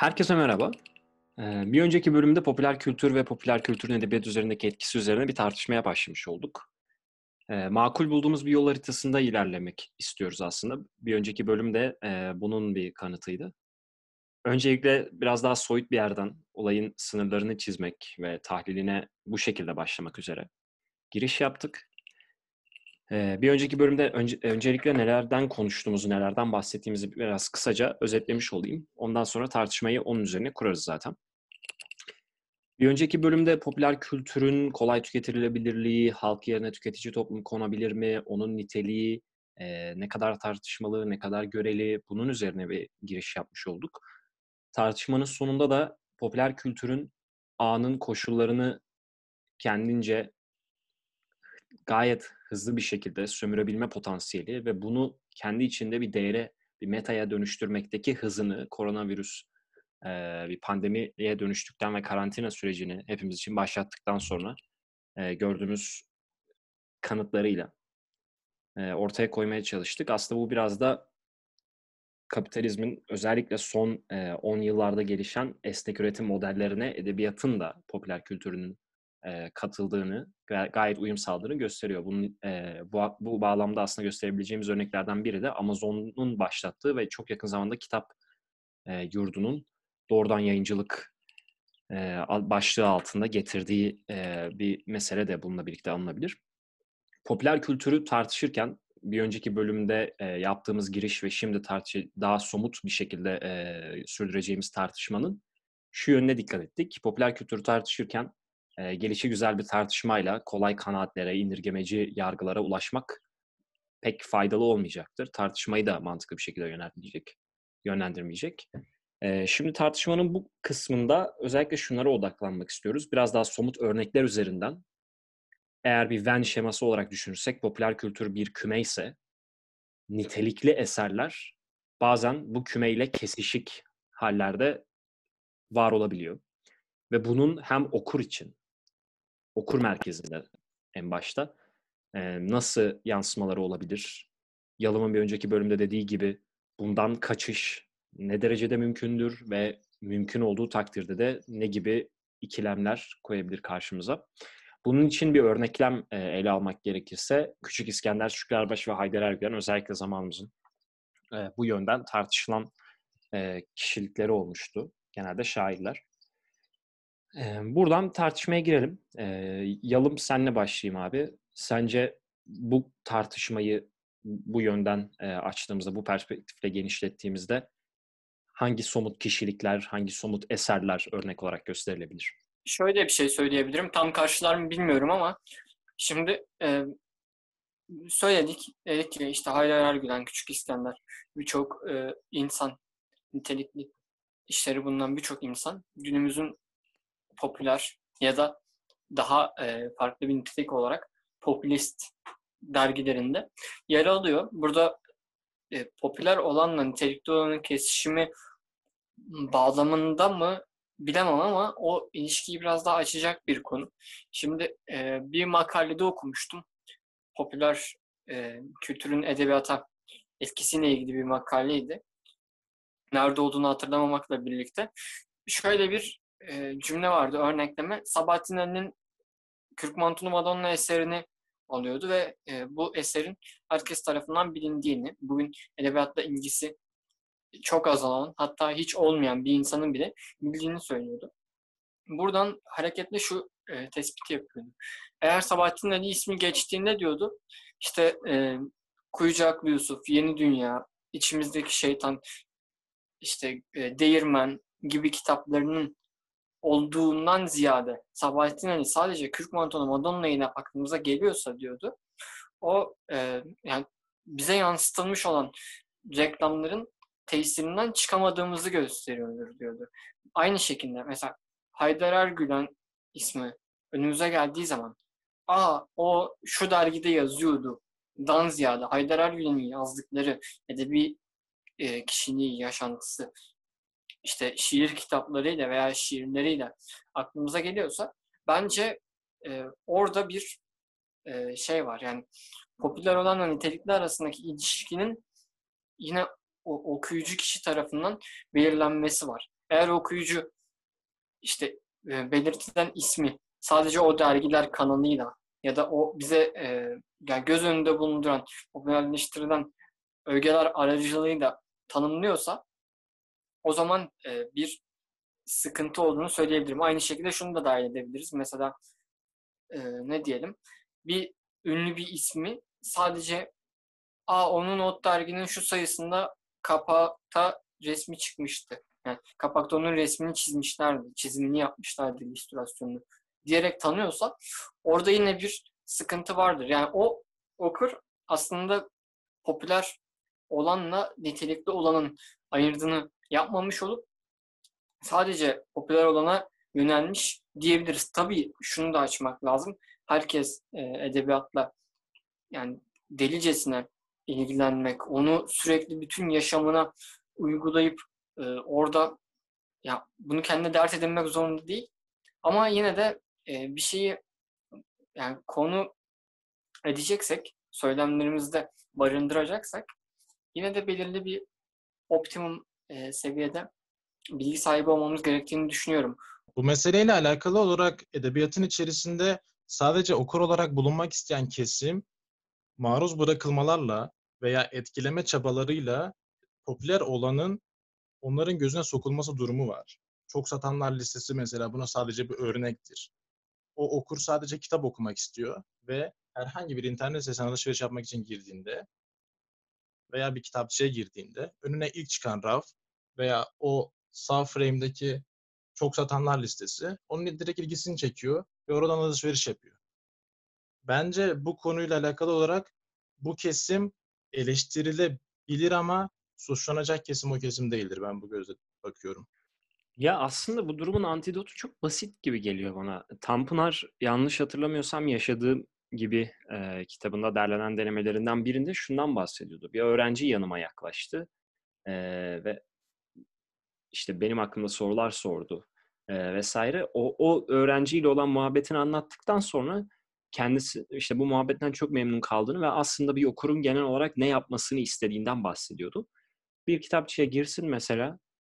Herkese merhaba. Ee, bir önceki bölümde popüler kültür ve popüler kültürün edebiyat üzerindeki etkisi üzerine bir tartışmaya başlamış olduk. Ee, makul bulduğumuz bir yol haritasında ilerlemek istiyoruz aslında. Bir önceki bölümde e, bunun bir kanıtıydı. Öncelikle biraz daha soyut bir yerden olayın sınırlarını çizmek ve tahliline bu şekilde başlamak üzere giriş yaptık. Ee, bir önceki bölümde önce, öncelikle nelerden konuştuğumuzu, nelerden bahsettiğimizi biraz kısaca özetlemiş olayım. Ondan sonra tartışmayı onun üzerine kurarız zaten. Bir önceki bölümde popüler kültürün kolay tüketilebilirliği, halk yerine tüketici toplum konabilir mi, onun niteliği, e, ne kadar tartışmalı, ne kadar göreli, bunun üzerine bir giriş yapmış olduk. Tartışmanın sonunda da popüler kültürün anın koşullarını kendince gayet hızlı bir şekilde sömürebilme potansiyeli ve bunu kendi içinde bir değere, bir metaya dönüştürmekteki hızını koronavirüs bir pandemiye dönüştükten ve karantina sürecini hepimiz için başlattıktan sonra gördüğümüz kanıtlarıyla ortaya koymaya çalıştık. Aslında bu biraz da kapitalizmin özellikle son 10 yıllarda gelişen esnek üretim modellerine edebiyatın da popüler kültürünün e, katıldığını, gayet uyum sağladığını gösteriyor. Bunun e, bu, bu bağlamda aslında gösterebileceğimiz örneklerden biri de Amazon'un başlattığı ve çok yakın zamanda kitap e, yurdunun doğrudan yayıncılık e, başlığı altında getirdiği e, bir mesele de bununla birlikte alınabilir. Popüler kültürü tartışırken bir önceki bölümde e, yaptığımız giriş ve şimdi tartış daha somut bir şekilde e, sürdüreceğimiz tartışmanın şu yönüne dikkat ettik. Popüler kültürü tartışırken e, gelişi güzel bir tartışmayla kolay kanaatlere, indirgemeci yargılara ulaşmak pek faydalı olmayacaktır. Tartışmayı da mantıklı bir şekilde yönlendirecek, yönlendirmeyecek. E, şimdi tartışmanın bu kısmında özellikle şunlara odaklanmak istiyoruz. Biraz daha somut örnekler üzerinden eğer bir Venn şeması olarak düşünürsek popüler kültür bir küme ise nitelikli eserler bazen bu kümeyle kesişik hallerde var olabiliyor. Ve bunun hem okur için okur merkezinde en başta. E, nasıl yansımaları olabilir? Yalım'ın bir önceki bölümde dediği gibi bundan kaçış ne derecede mümkündür ve mümkün olduğu takdirde de ne gibi ikilemler koyabilir karşımıza? Bunun için bir örneklem ele almak gerekirse Küçük İskender, Şükrüerbaş ve Haydar Ergülen özellikle zamanımızın bu yönden tartışılan kişilikleri olmuştu. Genelde şairler. Buradan tartışmaya girelim. Yalım senle başlayayım abi. Sence bu tartışmayı bu yönden açtığımızda, bu perspektifle genişlettiğimizde hangi somut kişilikler, hangi somut eserler örnek olarak gösterilebilir? Şöyle bir şey söyleyebilirim. Tam karşılar mı bilmiyorum ama şimdi e, söyledik. Dedik ki işte Haydar Ergülen, Küçük İskender birçok e, insan, nitelikli işleri bulunan birçok insan günümüzün popüler ya da daha e, farklı bir nitelik olarak popülist dergilerinde yer alıyor. Burada e, popüler olanla nitelikli olanın kesişimi bağlamında mı bilemem ama o ilişkiyi biraz daha açacak bir konu. Şimdi e, bir makalede okumuştum. Popüler e, kültürün edebiyata etkisiyle ilgili bir makaleydi. Nerede olduğunu hatırlamamakla birlikte. Şöyle bir e, cümle vardı örnekleme. Sabahattin Kürk Mantolu Madonna eserini alıyordu ve e, bu eserin herkes tarafından bilindiğini, bugün edebiyatla ilgisi çok azalan, hatta hiç olmayan bir insanın bile bildiğini söylüyordu. Buradan hareketle şu e, tespiti yapıyordu. Eğer Sabahattin Ali ismi geçtiğinde diyordu, işte e, Kuyucaklı Yusuf, Yeni Dünya, içimizdeki Şeytan, işte e, Değirmen gibi kitaplarının olduğundan ziyade Sabahattin Ali sadece Kürk Mantolu Madonna ile aklımıza geliyorsa diyordu. O e, yani bize yansıtılmış olan reklamların tesirinden çıkamadığımızı gösteriyordur diyordu. Aynı şekilde mesela Haydar Ergülen ismi önümüze geldiği zaman aa o şu dergide yazıyordu dan ziyade Haydar Ergülen'in yazdıkları edebi e, kişiliği, yaşantısı işte şiir kitaplarıyla veya şiirleriyle aklımıza geliyorsa bence e, orada bir e, şey var. Yani popüler olanla nitelikli arasındaki ilişkinin yine o, okuyucu kişi tarafından belirlenmesi var. Eğer okuyucu işte e, belirtilen ismi sadece o dergiler kanalıyla ya da o bize e, yani göz önünde bulunduran, popülerleştirilen ögeler aracılığıyla tanımlıyorsa o zaman e, bir sıkıntı olduğunu söyleyebilirim. Aynı şekilde şunu da dahil edebiliriz. Mesela e, ne diyelim? Bir ünlü bir ismi sadece a onun o derginin şu sayısında kapakta resmi çıkmıştı. Yani kapakta onun resmini çizmişlerdi, çizimini yapmışlardı, illüstrasyonunu diyerek tanıyorsa orada yine bir sıkıntı vardır. Yani o okur aslında popüler olanla nitelikli olanın ayırdığını yapmamış olup sadece popüler olana yönelmiş diyebiliriz. Tabii şunu da açmak lazım. Herkes e, edebiyatla yani delicesine ilgilenmek, onu sürekli bütün yaşamına uygulayıp e, orada ya bunu kendine dert edinmek zorunda değil. Ama yine de e, bir şeyi yani konu edeceksek, söylemlerimizde barındıracaksak yine de belirli bir optimum e, seviyede bilgi sahibi olmamız gerektiğini düşünüyorum. Bu meseleyle alakalı olarak edebiyatın içerisinde sadece okur olarak bulunmak isteyen kesim maruz bırakılmalarla veya etkileme çabalarıyla popüler olanın onların gözüne sokulması durumu var. Çok satanlar listesi mesela buna sadece bir örnektir. O okur sadece kitap okumak istiyor ve herhangi bir internet sitesine alışveriş yapmak için girdiğinde veya bir kitapçıya girdiğinde önüne ilk çıkan raf veya o sağ frame'deki çok satanlar listesi onun direkt ilgisini çekiyor ve oradan alışveriş yapıyor. Bence bu konuyla alakalı olarak bu kesim eleştirilebilir ama suçlanacak kesim o kesim değildir. Ben bu gözle bakıyorum. Ya aslında bu durumun antidotu çok basit gibi geliyor bana. Tanpınar yanlış hatırlamıyorsam yaşadığım gibi e, kitabında derlenen denemelerinden birinde şundan bahsediyordu. Bir öğrenci yanıma yaklaştı e, ve işte benim hakkımda sorular sordu e, vesaire. O, o öğrenciyle olan muhabbetini anlattıktan sonra kendisi işte bu muhabbetten çok memnun kaldığını ve aslında bir okurun genel olarak ne yapmasını istediğinden bahsediyordu. Bir kitapçıya girsin mesela,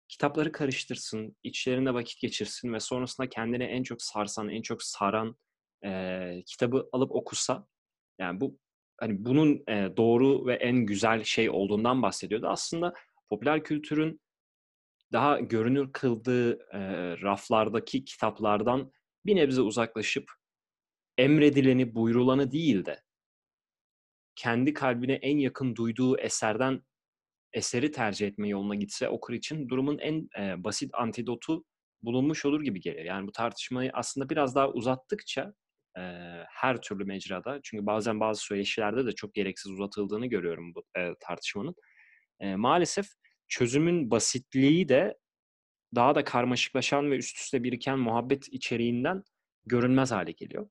kitapları karıştırsın, içlerinde vakit geçirsin ve sonrasında kendini en çok sarsan, en çok saran e, kitabı alıp okusa, yani bu hani bunun e, doğru ve en güzel şey olduğundan bahsediyordu. Aslında popüler kültürün daha görünür kıldığı e, raflardaki kitaplardan bir nebze uzaklaşıp emredileni, buyrulanı değil de kendi kalbine en yakın duyduğu eserden eseri tercih etme yoluna gitse okur için durumun en e, basit antidotu bulunmuş olur gibi gelir. Yani bu tartışmayı aslında biraz daha uzattıkça e, her türlü mecrada çünkü bazen bazı söyleşilerde de çok gereksiz uzatıldığını görüyorum bu e, tartışmanın. E, maalesef çözümün basitliği de daha da karmaşıklaşan ve üst üste biriken muhabbet içeriğinden görünmez hale geliyor.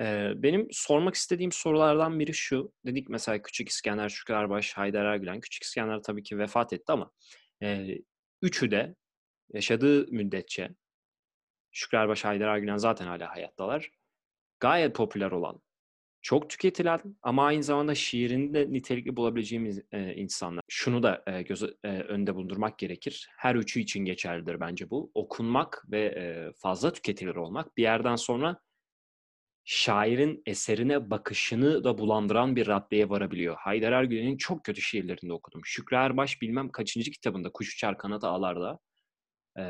Ee, benim sormak istediğim sorulardan biri şu. Dedik mesela Küçük İskender, Şükrüerbaş, Haydar Ergülen. Küçük İskender tabii ki vefat etti ama e, üçü de yaşadığı müddetçe Şükrüerbaş, Haydar Ergülen zaten hala hayattalar. Gayet popüler olan, çok tüketilen ama aynı zamanda şiirinde nitelikli bulabileceğimiz e, insanlar. Şunu da e, göz e, önünde bulundurmak gerekir. Her üçü için geçerlidir bence bu. Okunmak ve e, fazla tüketilir olmak bir yerden sonra şairin eserine bakışını da bulandıran bir raddeye varabiliyor. Haydar Ergülen'in çok kötü şiirlerini okudum. Şükrü Erbaş bilmem kaçıncı kitabında Kuş Uçar Kanat Ağlar'da e,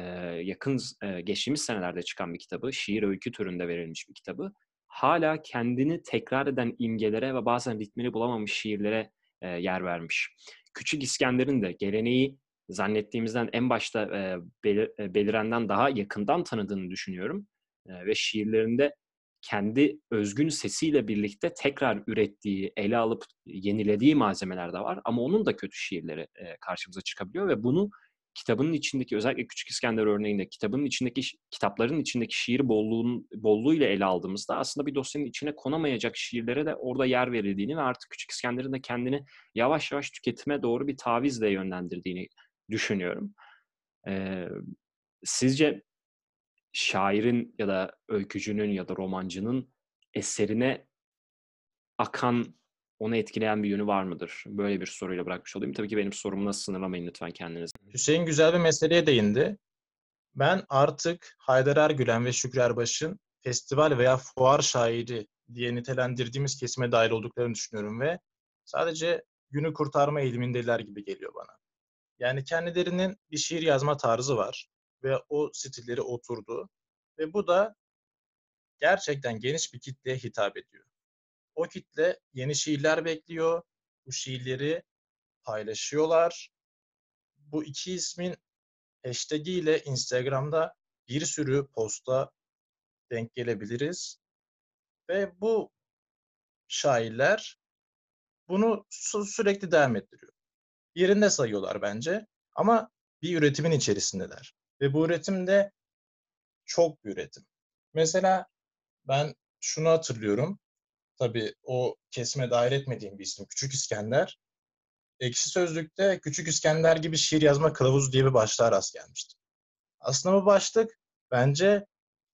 yakın e, geçtiğimiz senelerde çıkan bir kitabı, şiir öykü türünde verilmiş bir kitabı. Hala kendini tekrar eden imgelere ve bazen ritmini bulamamış şiirlere e, yer vermiş. Küçük İskender'in de geleneği zannettiğimizden en başta e, belir, belirenden daha yakından tanıdığını düşünüyorum. E, ve şiirlerinde kendi özgün sesiyle birlikte tekrar ürettiği, ele alıp yenilediği malzemeler de var. Ama onun da kötü şiirleri e, karşımıza çıkabiliyor ve bunu kitabının içindeki özellikle Küçük İskender örneğinde kitabının içindeki kitapların içindeki şiir bolluğun bolluğuyla ele aldığımızda aslında bir dosyanın içine konamayacak şiirlere de orada yer verildiğini ve artık Küçük İskender'in de kendini yavaş yavaş tüketime doğru bir tavizle yönlendirdiğini düşünüyorum. Ee, sizce şairin ya da öykücünün ya da romancının eserine akan onu etkileyen bir yönü var mıdır? Böyle bir soruyla bırakmış olayım. Tabii ki benim sorumu nasıl sınırlamayın lütfen kendiniz. Hüseyin güzel bir meseleye değindi. Ben artık Haydar Ergülen ve Şükrü Erbaş'ın festival veya fuar şairi diye nitelendirdiğimiz kesime dair olduklarını düşünüyorum ve sadece günü kurtarma eğilimindeler gibi geliyor bana. Yani kendilerinin bir şiir yazma tarzı var ve o stilleri oturdu ve bu da gerçekten geniş bir kitleye hitap ediyor. O kitle yeni şiirler bekliyor. Bu şiirleri paylaşıyorlar. Bu iki ismin hashtag ile Instagram'da bir sürü posta denk gelebiliriz. Ve bu şairler bunu sürekli devam ettiriyor. Yerinde sayıyorlar bence ama bir üretimin içerisindeler. Ve bu üretim de çok bir üretim. Mesela ben şunu hatırlıyorum. Tabii o kesime dahil etmediğim bir isim Küçük İskender. Ekşi Sözlük'te Küçük İskender gibi şiir yazma kılavuzu diye bir başlığa rast gelmiştim. Aslında bu başlık bence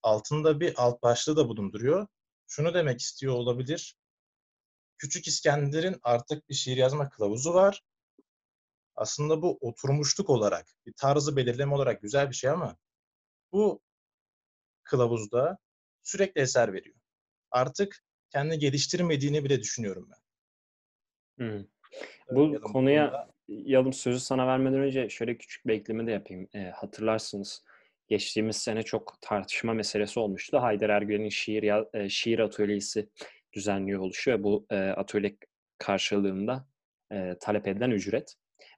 altında bir alt başlığı da bulunduruyor. Şunu demek istiyor olabilir. Küçük İskender'in artık bir şiir yazma kılavuzu var. Aslında bu oturmuşluk olarak, bir tarzı belirleme olarak güzel bir şey ama bu kılavuzda sürekli eser veriyor. Artık kendi geliştirmediğini bile düşünüyorum ben. Hı. Bu konuya Yalım sözü sana vermeden önce şöyle küçük bir ekleme de yapayım. E, hatırlarsınız geçtiğimiz sene çok tartışma meselesi olmuştu. Haydar Ergülen'in şiir e, şiir atölyesi düzenliyor oluşu ve bu e, atölye karşılığında e, talep edilen ücret.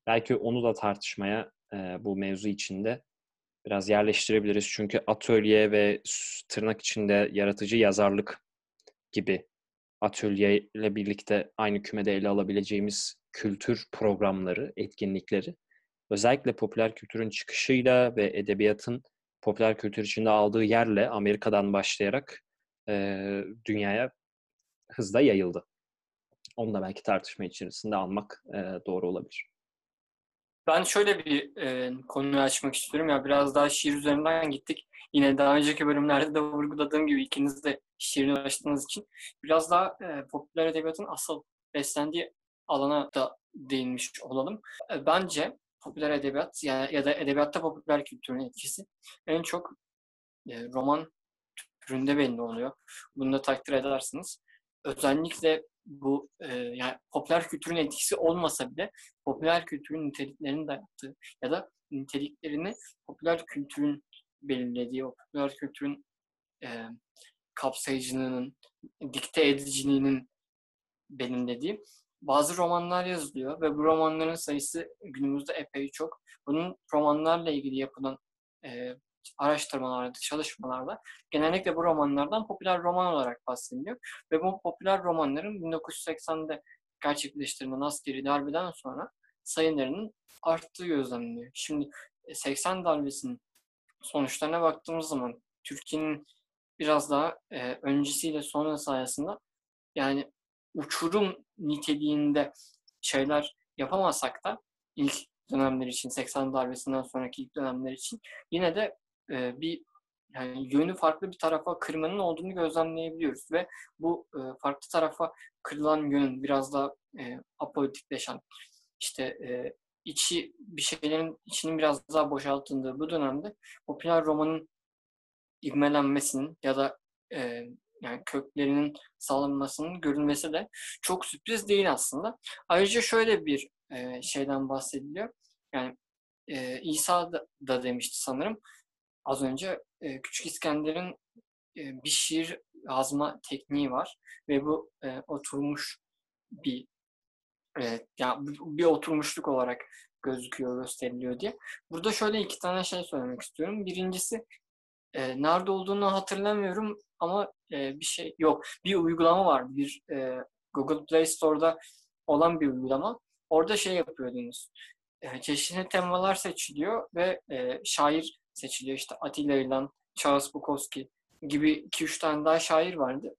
Belki onu da tartışmaya e, bu mevzu içinde biraz yerleştirebiliriz. Çünkü atölye ve tırnak içinde yaratıcı yazarlık gibi atölyeyle birlikte aynı kümede ele alabileceğimiz kültür programları, etkinlikleri özellikle popüler kültürün çıkışıyla ve edebiyatın popüler kültür içinde aldığı yerle Amerika'dan başlayarak e, dünyaya hızla yayıldı. Onu da belki tartışma içerisinde almak e, doğru olabilir. Ben şöyle bir e, konuyu açmak istiyorum. Ya biraz daha şiir üzerinden gittik. Yine daha önceki bölümlerde de vurguladığım gibi ikiniz de şiirle uğraştığınız için biraz daha e, popüler edebiyatın asıl beslendiği alana da değinmiş olalım. E, bence popüler edebiyat ya, ya da edebiyatta popüler kültürün etkisi en çok e, roman türünde belli oluyor. Bunu da takdir edersiniz. Özellikle bu e, yani popüler kültürün etkisi olmasa bile popüler kültürün niteliklerini dayattığı ya da niteliklerini popüler kültürün belirlediği, o popüler kültürün e, kapsayıcılığının, dikte ediciliğinin belirlediği bazı romanlar yazılıyor ve bu romanların sayısı günümüzde epey çok. Bunun romanlarla ilgili yapılan e, araştırmalarda, çalışmalarda genellikle bu romanlardan popüler roman olarak bahsediliyor. Ve bu popüler romanların 1980'de gerçekleştirilen askeri darbeden sonra sayılarının arttığı gözlemleniyor. Şimdi 80 darbesinin sonuçlarına baktığımız zaman Türkiye'nin biraz daha e, öncesiyle sonrası arasında yani uçurum niteliğinde şeyler yapamasak da ilk dönemler için 80 darbesinden sonraki ilk dönemler için yine de e, bir yani yönü farklı bir tarafa kırmanın olduğunu gözlemleyebiliyoruz ve bu e, farklı tarafa kırılan yönün biraz daha e, apolitikleşen işte e, içi bir şeylerin içinin biraz daha boşaltıldığı bu dönemde popüler romanın ivmelenmesinin ya da e, yani köklerinin sağlanmasının görülmesi de çok sürpriz değil aslında. Ayrıca şöyle bir e, şeyden bahsediliyor. Yani e, İsa da, da demişti sanırım az önce. E, Küçük İskender'in e, bir şiir yazma tekniği var ve bu e, oturmuş bir e, yani bir oturmuşluk olarak gözüküyor, gösteriliyor diye. Burada şöyle iki tane şey söylemek istiyorum. Birincisi e, nerede olduğunu hatırlamıyorum ama e, bir şey yok. Bir uygulama var. Bir e, Google Play Store'da olan bir uygulama. Orada şey yapıyordunuz. E, çeşitli temalar seçiliyor ve e, şair seçiliyor. İşte Atilla İlhan, Charles Bukowski gibi 2-3 tane daha şair vardı.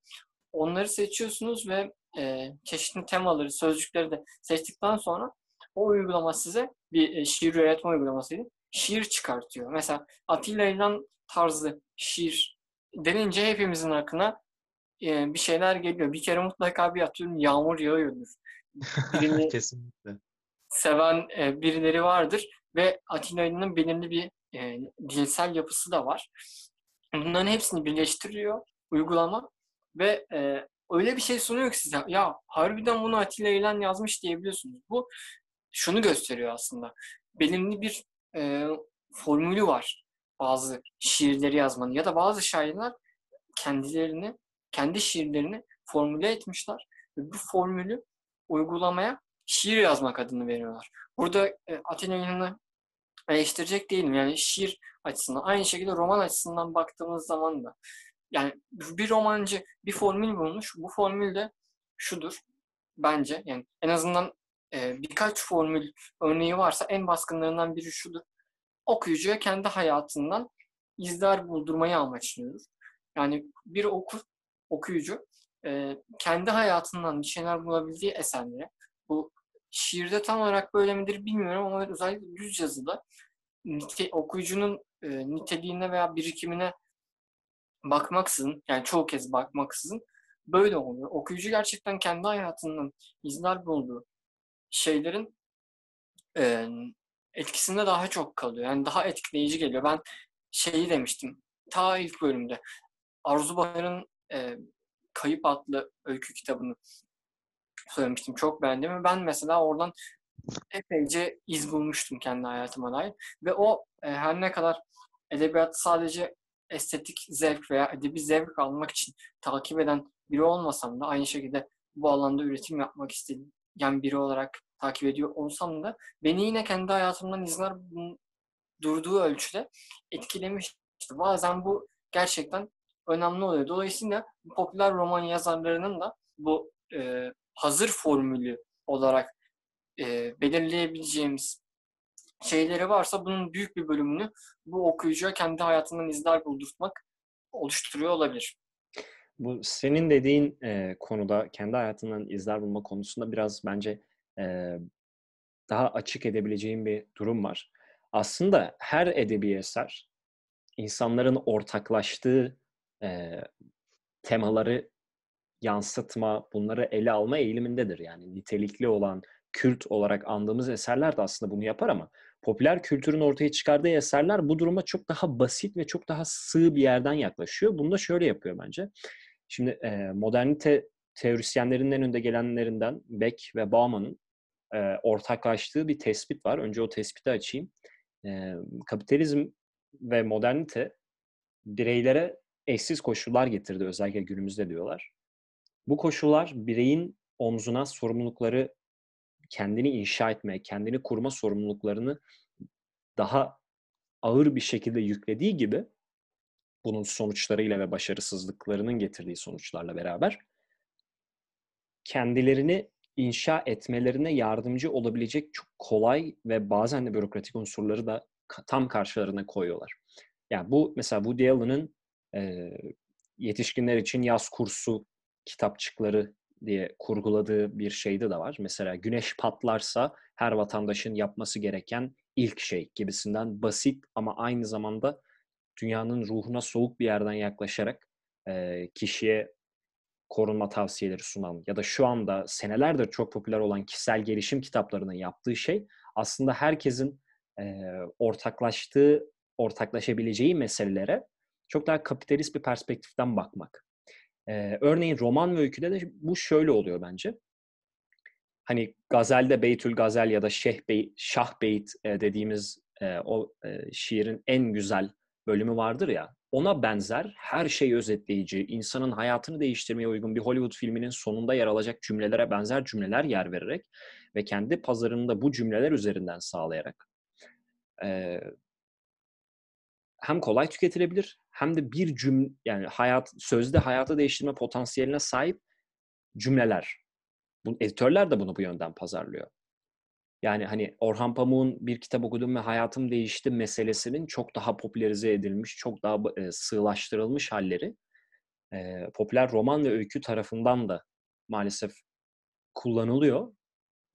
Onları seçiyorsunuz ve e, çeşitli temaları, sözcükleri de seçtikten sonra o uygulama size bir e, şiir üretme uygulamasıydı. Şiir çıkartıyor. Mesela Atilla İlhan tarzı şiir denince hepimizin aklına e, bir şeyler geliyor. Bir kere mutlaka bir atıyorum yağmur yağıyordur. Birini Kesinlikle. seven e, birileri vardır ve Atilla belirli bir e, dilsel yapısı da var. Bunların hepsini birleştiriyor uygulama ve e, öyle bir şey sunuyor ki size ya harbiden bunu Atilla İlhan yazmış diyebiliyorsunuz. Bu şunu gösteriyor aslında. Belirli bir e, formülü var bazı şiirleri yazmanın ya da bazı şairler kendilerini, kendi şiirlerini formüle etmişler ve bu formülü uygulamaya şiir yazmak adını veriyorlar. Burada e, Atina İlhan'ı eleştirecek değilim. Yani şiir açısından. Aynı şekilde roman açısından baktığımız zaman da yani bir romancı bir formül bulmuş. Bu formül de şudur bence. Yani en azından e, birkaç formül örneği varsa en baskınlarından biri şudur. Okuyucuya kendi hayatından izler buldurmayı amaçlıyoruz. Yani bir okur, okuyucu e, kendi hayatından bir şeyler bulabildiği eserlere şiirde tam olarak böyle midir bilmiyorum ama özellikle düz yazıda nite, okuyucunun e, niteliğine veya birikimine bakmaksızın yani çoğu kez bakmaksızın böyle oluyor. Okuyucu gerçekten kendi hayatından izler bulduğu şeylerin e, etkisinde daha çok kalıyor. Yani daha etkileyici geliyor. Ben şeyi demiştim ta ilk bölümde. Arzu Bayar'ın e, Kayıp adlı öykü kitabını söylemiştim. Çok beğendim. Ben mesela oradan epeyce iz bulmuştum kendi hayatıma dair. Ve o e, her ne kadar edebiyat sadece estetik zevk veya edebi zevk almak için takip eden biri olmasam da aynı şekilde bu alanda üretim yapmak isteyen biri olarak takip ediyor olsam da beni yine kendi hayatımdan izler durduğu ölçüde etkilemişti. Bazen bu gerçekten önemli oluyor. Dolayısıyla popüler roman yazarlarının da bu e, hazır formülü olarak e, belirleyebileceğimiz şeyleri varsa bunun büyük bir bölümünü bu okuyucuya kendi hayatından izler buldurtmak oluşturuyor olabilir. Bu senin dediğin e, konuda kendi hayatından izler bulma konusunda biraz bence e, daha açık edebileceğim bir durum var. Aslında her edebi eser insanların ortaklaştığı e, temaları yansıtma, bunları ele alma eğilimindedir. Yani nitelikli olan, kült olarak andığımız eserler de aslında bunu yapar ama popüler kültürün ortaya çıkardığı eserler bu duruma çok daha basit ve çok daha sığ bir yerden yaklaşıyor. Bunu da şöyle yapıyor bence. Şimdi e, modernite teorisyenlerinin önünde gelenlerinden Beck ve Bauman'ın e, ortaklaştığı bir tespit var. Önce o tespiti açayım. E, kapitalizm ve modernite bireylere eşsiz koşullar getirdi özellikle günümüzde diyorlar. Bu koşullar bireyin omzuna sorumlulukları kendini inşa etme, kendini kurma sorumluluklarını daha ağır bir şekilde yüklediği gibi bunun sonuçlarıyla ve başarısızlıklarının getirdiği sonuçlarla beraber kendilerini inşa etmelerine yardımcı olabilecek çok kolay ve bazen de bürokratik unsurları da tam karşılarına koyuyorlar. Yani bu mesela bu Allen'ın e, yetişkinler için yaz kursu kitapçıkları diye kurguladığı bir şeyde de var. Mesela güneş patlarsa her vatandaşın yapması gereken ilk şey gibisinden basit ama aynı zamanda dünyanın ruhuna soğuk bir yerden yaklaşarak e, kişiye korunma tavsiyeleri sunan ya da şu anda senelerdir çok popüler olan kişisel gelişim kitaplarının yaptığı şey aslında herkesin e, ortaklaştığı, ortaklaşabileceği meselelere çok daha kapitalist bir perspektiften bakmak. Ee, örneğin roman ve öyküde de bu şöyle oluyor bence. Hani Gazel'de Beytül Gazel ya da Şeh Bey, Şah Beyt e, dediğimiz e, o e, şiirin en güzel bölümü vardır ya. Ona benzer her şeyi özetleyici, insanın hayatını değiştirmeye uygun bir Hollywood filminin sonunda yer alacak cümlelere benzer cümleler yer vererek ve kendi pazarını da bu cümleler üzerinden sağlayarak e, hem kolay tüketilebilir hem de bir cümle yani hayat sözde hayatı değiştirme potansiyeline sahip cümleler. Bu editörler de bunu bu yönden pazarlıyor. Yani hani Orhan Pamuk'un bir kitap okudum ve hayatım değişti meselesinin çok daha popülerize edilmiş, çok daha e, sığlaştırılmış halleri e, popüler roman ve öykü tarafından da maalesef kullanılıyor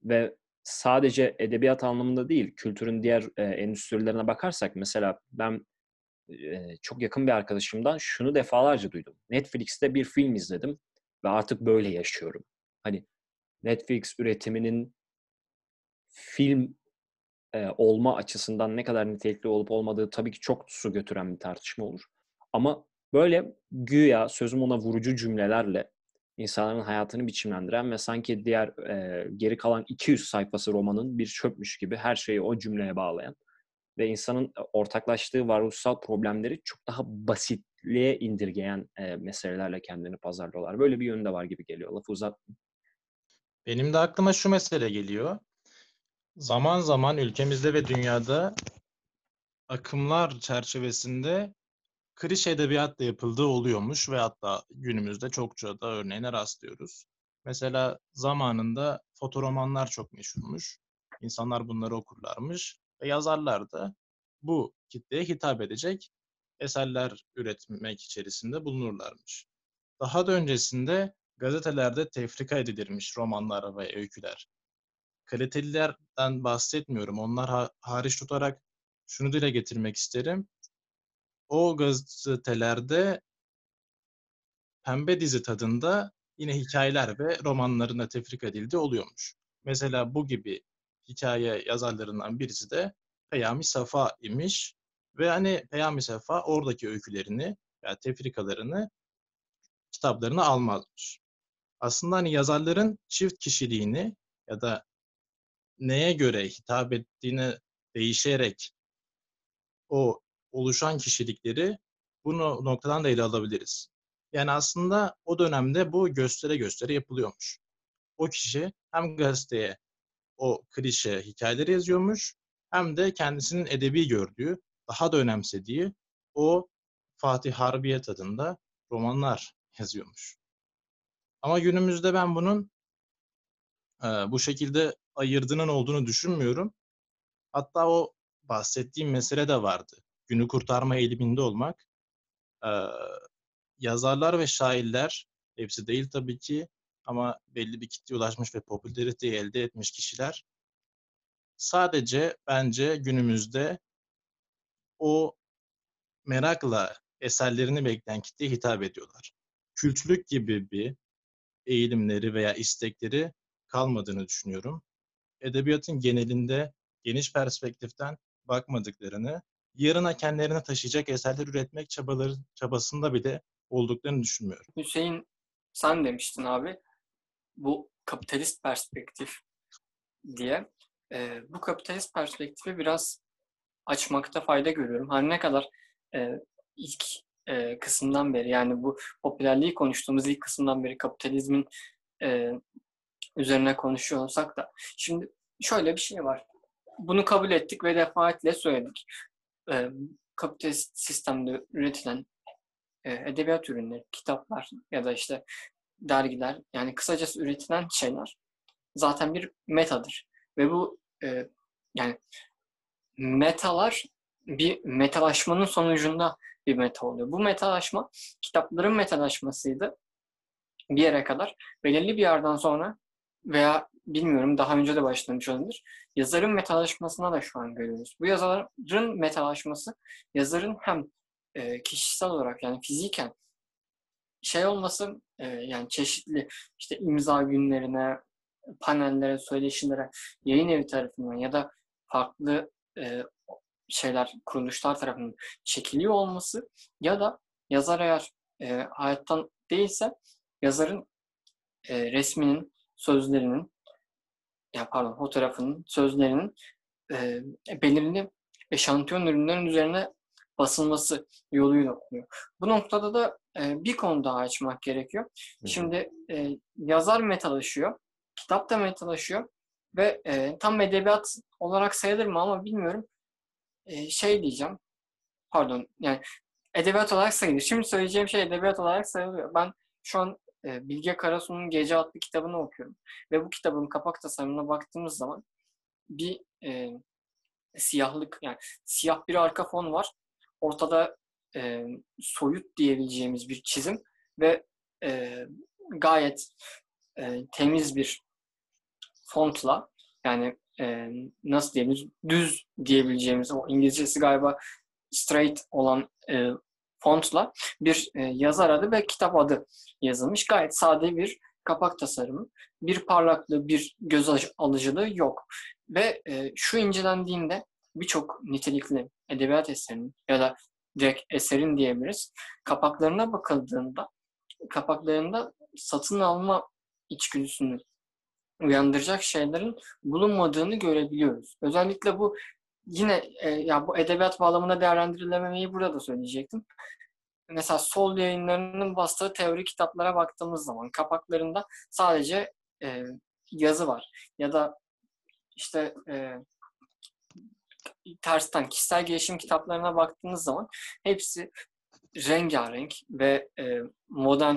ve sadece edebiyat anlamında değil, kültürün diğer e, endüstrilerine bakarsak mesela ben çok yakın bir arkadaşımdan şunu defalarca duydum. Netflix'te bir film izledim ve artık böyle yaşıyorum. Hani Netflix üretiminin film olma açısından ne kadar nitelikli olup olmadığı tabii ki çok su götüren bir tartışma olur. Ama böyle güya sözüm ona vurucu cümlelerle insanların hayatını biçimlendiren ve sanki diğer e, geri kalan 200 sayfası romanın bir çöpmüş gibi her şeyi o cümleye bağlayan ve insanın ortaklaştığı varoluşsal problemleri çok daha basitliğe indirgeyen e, meselelerle kendini pazarlıyorlar. Böyle bir yönde var gibi geliyor. Lafı uzat. Benim de aklıma şu mesele geliyor. Zaman zaman ülkemizde ve dünyada akımlar çerçevesinde klişe edebiyat da yapıldığı oluyormuş ve hatta günümüzde çokça da örneğine rastlıyoruz. Mesela zamanında fotoromanlar çok meşhurmuş. İnsanlar bunları okurlarmış ve yazarlar da bu kitleye hitap edecek eserler üretmek içerisinde bulunurlarmış. Daha da öncesinde gazetelerde tefrika edilirmiş romanlar ve öyküler. Kalitelilerden bahsetmiyorum. Onlar ha- hariç tutarak şunu dile getirmek isterim. O gazetelerde pembe dizi tadında yine hikayeler ve romanların da tefrika edildiği oluyormuş. Mesela bu gibi hikaye yazarlarından birisi de Peyami Safa imiş. Ve hani Peyami Safa oradaki öykülerini veya tefrikalarını kitaplarına almazmış. Aslında hani yazarların çift kişiliğini ya da neye göre hitap ettiğini değişerek o oluşan kişilikleri bu noktadan da ele alabiliriz. Yani aslında o dönemde bu göstere göstere yapılıyormuş. O kişi hem gazeteye o klişe hikayeleri yazıyormuş hem de kendisinin edebi gördüğü, daha da önemsediği o Fatih Harbiye tadında romanlar yazıyormuş. Ama günümüzde ben bunun e, bu şekilde ayırdığının olduğunu düşünmüyorum. Hatta o bahsettiğim mesele de vardı. Günü kurtarma eğiliminde olmak. E, yazarlar ve şairler, hepsi değil tabii ki ama belli bir kitleye ulaşmış ve popülariteyi elde etmiş kişiler sadece bence günümüzde o merakla eserlerini bekleyen kitleye hitap ediyorlar. Kültürlük gibi bir eğilimleri veya istekleri kalmadığını düşünüyorum. Edebiyatın genelinde geniş perspektiften bakmadıklarını, yarına kendilerine taşıyacak eserler üretmek çabaları çabasında bile olduklarını düşünmüyorum. Hüseyin sen demiştin abi bu kapitalist perspektif diye. Ee, bu kapitalist perspektifi biraz açmakta fayda görüyorum. Her ne kadar e, ilk e, kısımdan beri yani bu popülerliği konuştuğumuz ilk kısımdan beri kapitalizmin e, üzerine konuşuyor olsak da şimdi şöyle bir şey var. Bunu kabul ettik ve defaatle söyledik. E, kapitalist sistemde üretilen e, edebiyat ürünleri, kitaplar ya da işte dergiler yani kısacası üretilen şeyler zaten bir metadır. Ve bu e, yani metalar bir metalaşmanın sonucunda bir meta oluyor. Bu metalaşma kitapların metalaşmasıydı bir yere kadar. Belirli bir yerden sonra veya bilmiyorum daha önce de başlamış olabilir. Yazarın metalaşmasına da şu an görüyoruz. Bu yazarın metalaşması yazarın hem e, kişisel olarak yani fiziken şey olması e, yani çeşitli işte imza günlerine, panellere, söyleşilere yayın evi tarafından ya da farklı e, şeyler, kuruluşlar tarafından çekiliyor olması ya da yazar eğer e, hayattan değilse yazarın e, resminin, sözlerinin ya pardon fotoğrafının, sözlerinin e, belirli eşantiyon ürünlerin üzerine basılması yoluyla oluyor. Bu noktada da e, bir konu daha açmak gerekiyor. Şimdi e, yazar metalaşıyor, kitap da metalaşıyor ve e, tam edebiyat olarak sayılır mı ama bilmiyorum. E, şey diyeceğim, pardon yani edebiyat olarak sayılır. Şimdi söyleyeceğim şey edebiyat olarak sayılıyor. Ben şu an e, Bilge Karasu'nun Gece adlı kitabını okuyorum. Ve bu kitabın kapak tasarımına baktığımız zaman bir e, siyahlık yani siyah bir arka fon var ortada e, soyut diyebileceğimiz bir çizim ve e, gayet e, temiz bir fontla yani e, nasıl diyebiliriz düz diyebileceğimiz o İngilizcesi galiba straight olan e, fontla bir e, yazar adı ve kitap adı yazılmış. Gayet sade bir kapak tasarımı. Bir parlaklığı, bir göz alıcılığı yok. Ve e, şu incelendiğinde birçok nitelikli edebiyat eserinin ya da direkt eserin diyebiliriz. Kapaklarına bakıldığında kapaklarında satın alma içgüdüsünü uyandıracak şeylerin bulunmadığını görebiliyoruz. Özellikle bu yine e, ya bu edebiyat bağlamında değerlendirilememeyi burada da söyleyecektim. Mesela sol yayınlarının bastığı teori kitaplara baktığımız zaman kapaklarında sadece e, yazı var. Ya da işte e, tersten kişisel gelişim kitaplarına baktığınız zaman hepsi rengarenk ve e, modern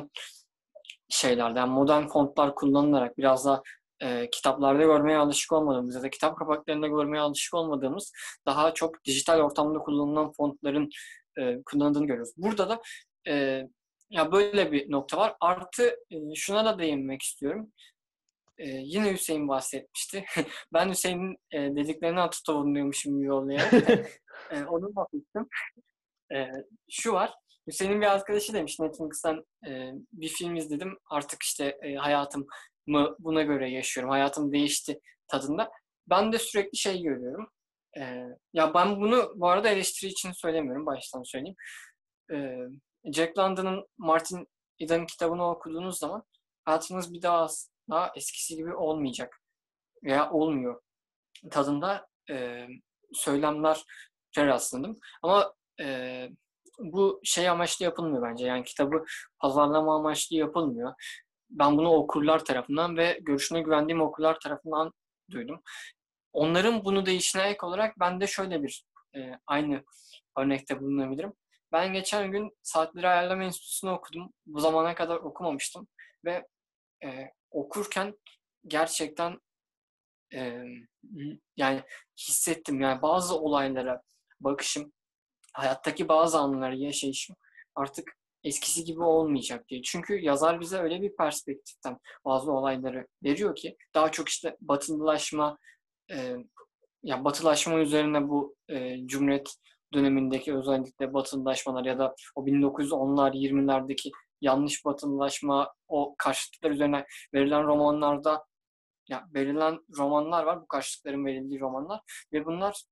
şeylerden, modern fontlar kullanılarak biraz da e, kitaplarda görmeye alışık olmadığımız ya da kitap kapaklarında görmeye alışık olmadığımız daha çok dijital ortamda kullanılan fontların e, kullanıldığını görüyoruz. Burada da e, ya böyle bir nokta var. Artı e, şuna da değinmek istiyorum. E, yine Hüseyin bahsetmişti. ben Hüseyin'in e, dediklerini atıp savunuyormuşum oluyor. e, onu bahsettim. E, şu var. Hüseyin'in bir arkadaşı demiş Netflix'ten e, bir film izledim. Artık işte e, hayatımı buna göre yaşıyorum. Hayatım değişti tadında. Ben de sürekli şey görüyorum. E, ya ben bunu bu arada eleştiri için söylemiyorum. Baştan söyleyeyim. E, Jack London'ın Martin Eden'ın kitabını okuduğunuz zaman hayatınız bir daha daha eskisi gibi olmayacak veya olmuyor tadında e, söylemler rastladım. Ama e, bu şey amaçlı yapılmıyor bence. Yani kitabı pazarlama amaçlı yapılmıyor. Ben bunu okurlar tarafından ve görüşüne güvendiğim okurlar tarafından duydum. Onların bunu değişine ek olarak ben de şöyle bir e, aynı örnekte bulunabilirim. Ben geçen gün Saatleri Ayarlama Enstitüsü'nü okudum. Bu zamana kadar okumamıştım. Ve e, okurken gerçekten e, yani hissettim. Yani bazı olaylara bakışım, hayattaki bazı anları yaşayışım artık eskisi gibi olmayacak diye. Çünkü yazar bize öyle bir perspektiften bazı olayları veriyor ki daha çok işte batılılaşma e, ya batılaşma üzerine bu e, Cumhuriyet dönemindeki özellikle batılılaşmalar ya da o 1910'lar 20'lerdeki yanlış batılılaşma o karşıtlıklar üzerine verilen romanlarda ya verilen romanlar var bu karşıtlıkların verildiği romanlar ve bunlar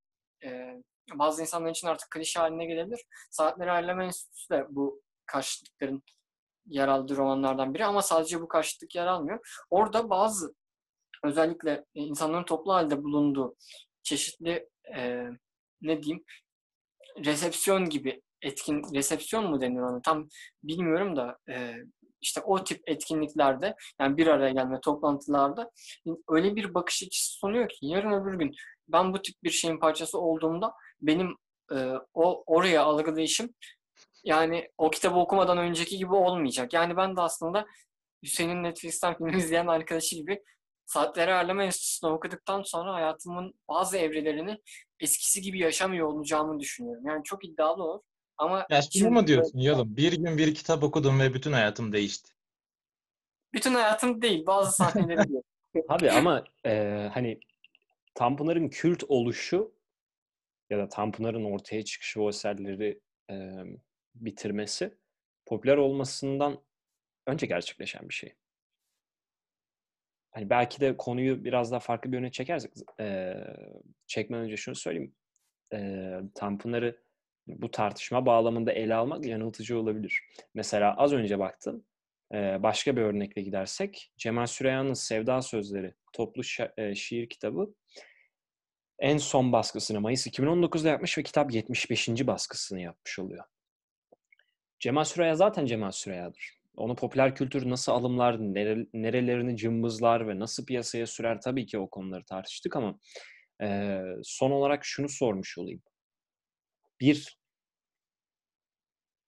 e, bazı insanlar için artık klişe haline gelebilir. Saatleri Ayarlama Enstitüsü de bu karşıtlıkların yer aldığı romanlardan biri ama sadece bu karşıtlık yer almıyor. Orada bazı özellikle insanların toplu halde bulunduğu çeşitli e, ne diyeyim resepsiyon gibi etkin resepsiyon mu denir ona tam bilmiyorum da e, işte o tip etkinliklerde yani bir araya gelme toplantılarda öyle bir bakış açısı sunuyor ki yarın öbür gün ben bu tip bir şeyin parçası olduğumda benim e, o oraya algılayışım yani o kitabı okumadan önceki gibi olmayacak. Yani ben de aslında Hüseyin'in Netflix'ten film izleyen arkadaşı gibi Saatleri Ayarlama Enstitüsü'nü okuduktan sonra hayatımın bazı evrelerini eskisi gibi yaşamıyor olacağımı düşünüyorum. Yani çok iddialı olur. Ama ya şunu mu diyorsun Yalım? Bir gün bir kitap okudum ve bütün hayatım değişti. Bütün hayatım değil. Bazı sahneleri diyor. Abi ama e, hani Tanpınar'ın kült oluşu ya da Tanpınar'ın ortaya çıkışı o eserleri e, bitirmesi popüler olmasından önce gerçekleşen bir şey. Hani belki de konuyu biraz daha farklı bir yöne çekersek e, çekmeden önce şunu söyleyeyim. E, Tanpınar'ı bu tartışma bağlamında ele almak yanıltıcı olabilir. Mesela az önce baktım. Başka bir örnekle gidersek Cemal Süreyya'nın Sevda Sözleri toplu şiir kitabı en son baskısını Mayıs 2019'da yapmış ve kitap 75. baskısını yapmış oluyor. Cemal Süreyya zaten Cemal Süreyya'dır. Onu popüler kültür nasıl alımlar, nerelerini cımbızlar ve nasıl piyasaya sürer tabii ki o konuları tartıştık ama son olarak şunu sormuş olayım. Bir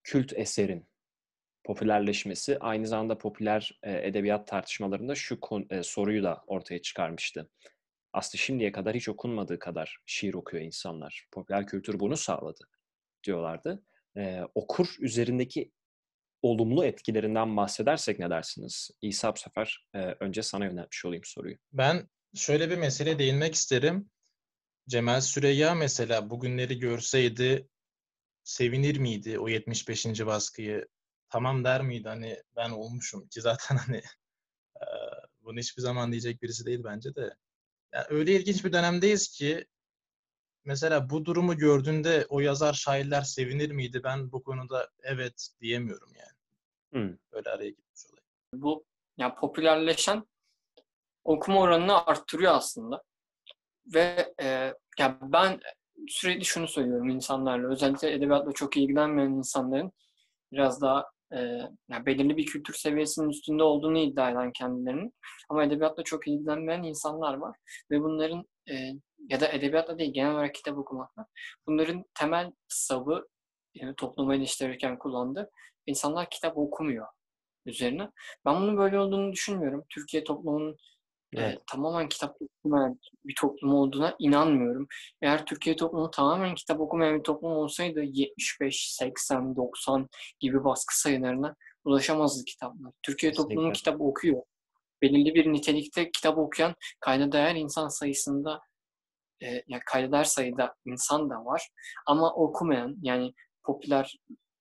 kült eserin popülerleşmesi aynı zamanda popüler e, edebiyat tartışmalarında şu e, soruyu da ortaya çıkarmıştı. Aslında şimdiye kadar hiç okunmadığı kadar şiir okuyor insanlar. Popüler kültür bunu sağladı diyorlardı. E, okur üzerindeki olumlu etkilerinden bahsedersek ne dersiniz? İsa bu sefer e, önce sana yöneltmiş olayım soruyu. Ben şöyle bir mesele değinmek isterim. Cemal Süreyya mesela bugünleri görseydi sevinir miydi o 75. baskıyı? Tamam der miydi hani ben olmuşum ki zaten hani bunu hiçbir zaman diyecek birisi değil bence de. Yani öyle ilginç bir dönemdeyiz ki mesela bu durumu gördüğünde o yazar şairler sevinir miydi? Ben bu konuda evet diyemiyorum yani. Hı. Böyle araya gitmiş olayım. Bu yani popülerleşen okuma oranını arttırıyor aslında. Ve e, ya ben sürekli şunu söylüyorum insanlarla. Özellikle edebiyatla çok ilgilenmeyen insanların biraz daha e, yani belirli bir kültür seviyesinin üstünde olduğunu iddia eden kendilerinin. Ama edebiyatla çok ilgilenmeyen insanlar var. Ve bunların e, ya da edebiyatla değil genel olarak kitap okumakla bunların temel savı yani toplumu eleştirirken kullandığı insanlar kitap okumuyor üzerine. Ben bunun böyle olduğunu düşünmüyorum. Türkiye toplumunun Evet. e, tamamen kitap okumayan bir toplum olduğuna inanmıyorum. Eğer Türkiye toplumu tamamen kitap okumayan bir toplum olsaydı 75, 80, 90 gibi baskı sayılarına ulaşamazdı kitaplar. Türkiye toplumu Kesinlikle. kitap okuyor. Belirli bir nitelikte kitap okuyan kayda değer insan sayısında e, yani kayda değer sayıda insan da var. Ama okumayan yani popüler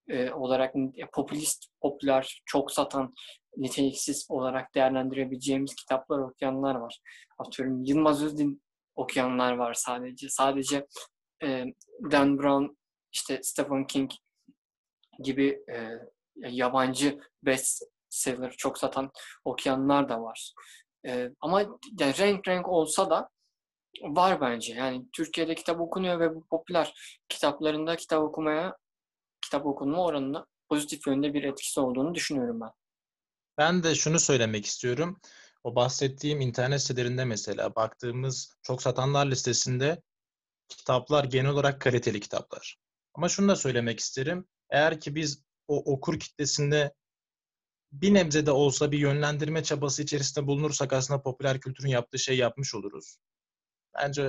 e, olarak popülist, popüler, çok satan, niteliksiz olarak değerlendirebileceğimiz kitaplar okuyanlar var. Atıyorum Yılmaz Özdin okuyanlar var sadece. Sadece e, Dan Brown, işte Stephen King gibi e, yabancı bestseller çok satan okuyanlar da var. E, ama yani renk renk olsa da var bence. Yani Türkiye'de kitap okunuyor ve bu popüler kitaplarında kitap okumaya kitap okunma oranına pozitif yönde bir etkisi olduğunu düşünüyorum ben. Ben de şunu söylemek istiyorum. O bahsettiğim internet sitelerinde mesela baktığımız çok satanlar listesinde kitaplar genel olarak kaliteli kitaplar. Ama şunu da söylemek isterim. Eğer ki biz o okur kitlesinde bir nebze de olsa bir yönlendirme çabası içerisinde bulunursak aslında popüler kültürün yaptığı şey yapmış oluruz. Bence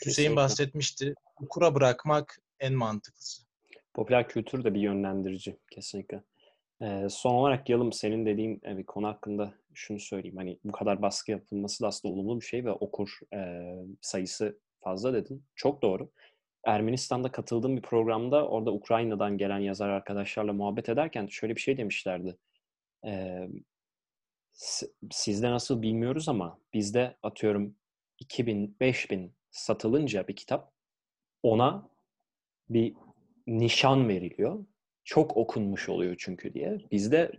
Hüseyin Kesinlikle. bahsetmişti. Okura bırakmak en mantıklısı. Popüler kültür de bir yönlendirici kesinlikle. Ee, son olarak Yalım senin dediğin bir konu hakkında şunu söyleyeyim. Hani bu kadar baskı yapılması da aslında olumlu bir şey ve okur e, sayısı fazla dedin. Çok doğru. Ermenistan'da katıldığım bir programda orada Ukrayna'dan gelen yazar arkadaşlarla muhabbet ederken şöyle bir şey demişlerdi. Ee, sizde nasıl bilmiyoruz ama bizde atıyorum 2000, 5000 satılınca bir kitap ona bir nişan veriliyor. Çok okunmuş oluyor çünkü diye. Bizde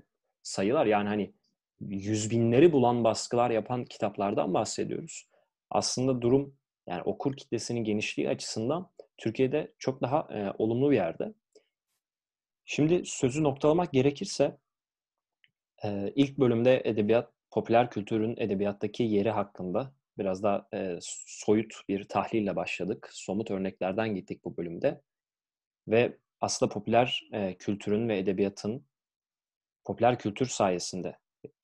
sayılar yani hani yüz binleri bulan baskılar yapan kitaplardan bahsediyoruz. Aslında durum yani okur kitlesinin genişliği açısından Türkiye'de çok daha e, olumlu bir yerde. Şimdi sözü noktalamak gerekirse e, ilk bölümde edebiyat, popüler kültürün edebiyattaki yeri hakkında biraz daha e, soyut bir tahlille başladık. Somut örneklerden gittik bu bölümde. Ve aslında popüler e, kültürün ve edebiyatın popüler kültür sayesinde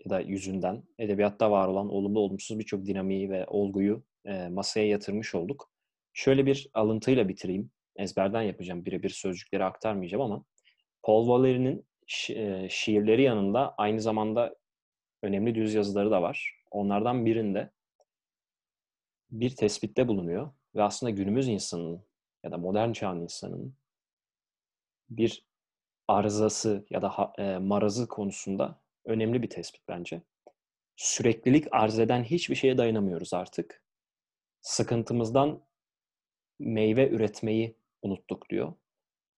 ya da yüzünden edebiyatta var olan olumlu olumsuz birçok dinamiği ve olguyu e, masaya yatırmış olduk. Şöyle bir alıntıyla bitireyim. Ezberden yapacağım. Birebir sözcükleri aktarmayacağım ama Paul Valéry'nin şi- şiirleri yanında aynı zamanda önemli düz yazıları da var. Onlardan birinde bir tespitte bulunuyor ve aslında günümüz insanının ya da modern çağın insanının bir arızası ya da e, marazı konusunda önemli bir tespit bence. Süreklilik arz eden hiçbir şeye dayanamıyoruz artık. Sıkıntımızdan meyve üretmeyi unuttuk diyor.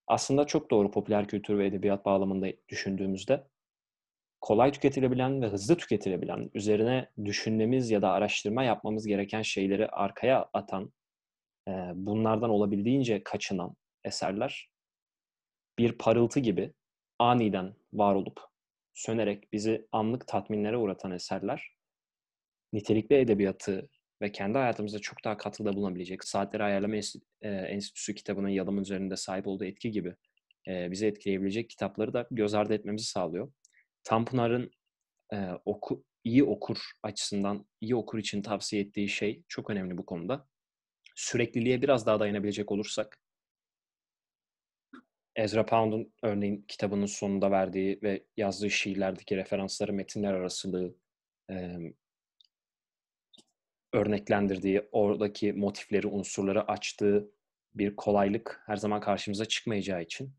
Aslında çok doğru popüler kültür ve edebiyat bağlamında düşündüğümüzde kolay tüketilebilen ve hızlı tüketilebilen, üzerine düşünmemiz ya da araştırma yapmamız gereken şeyleri arkaya atan, e, bunlardan olabildiğince kaçınan eserler bir parıltı gibi aniden var olup sönerek bizi anlık tatminlere uğratan eserler nitelikli edebiyatı ve kendi hayatımızda çok daha katkıda bulunabilecek Saatleri Ayarlama e, Enstitüsü kitabının Yalım üzerinde sahip olduğu etki gibi e, bizi etkileyebilecek kitapları da göz ardı etmemizi sağlıyor. Tanpınar'ın e, oku, iyi okur açısından, iyi okur için tavsiye ettiği şey çok önemli bu konuda. Sürekliliğe biraz daha dayanabilecek olursak, Ezra Pound'un örneğin kitabının sonunda verdiği ve yazdığı şiirlerdeki referansları, metinler arasılığı, e, örneklendirdiği, oradaki motifleri, unsurları açtığı bir kolaylık her zaman karşımıza çıkmayacağı için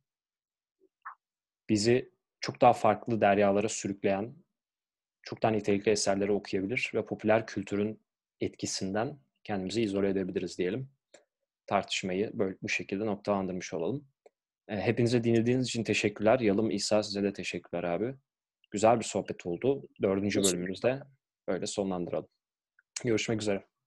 bizi çok daha farklı deryalara sürükleyen çok daha nitelikli eserleri okuyabilir ve popüler kültürün etkisinden kendimizi izole edebiliriz diyelim. Tartışmayı böyle bu şekilde noktalandırmış olalım. Hepinize dinlediğiniz için teşekkürler. Yalım İsa size de teşekkürler abi. Güzel bir sohbet oldu. Dördüncü bölümümüzde böyle sonlandıralım. Görüşmek üzere.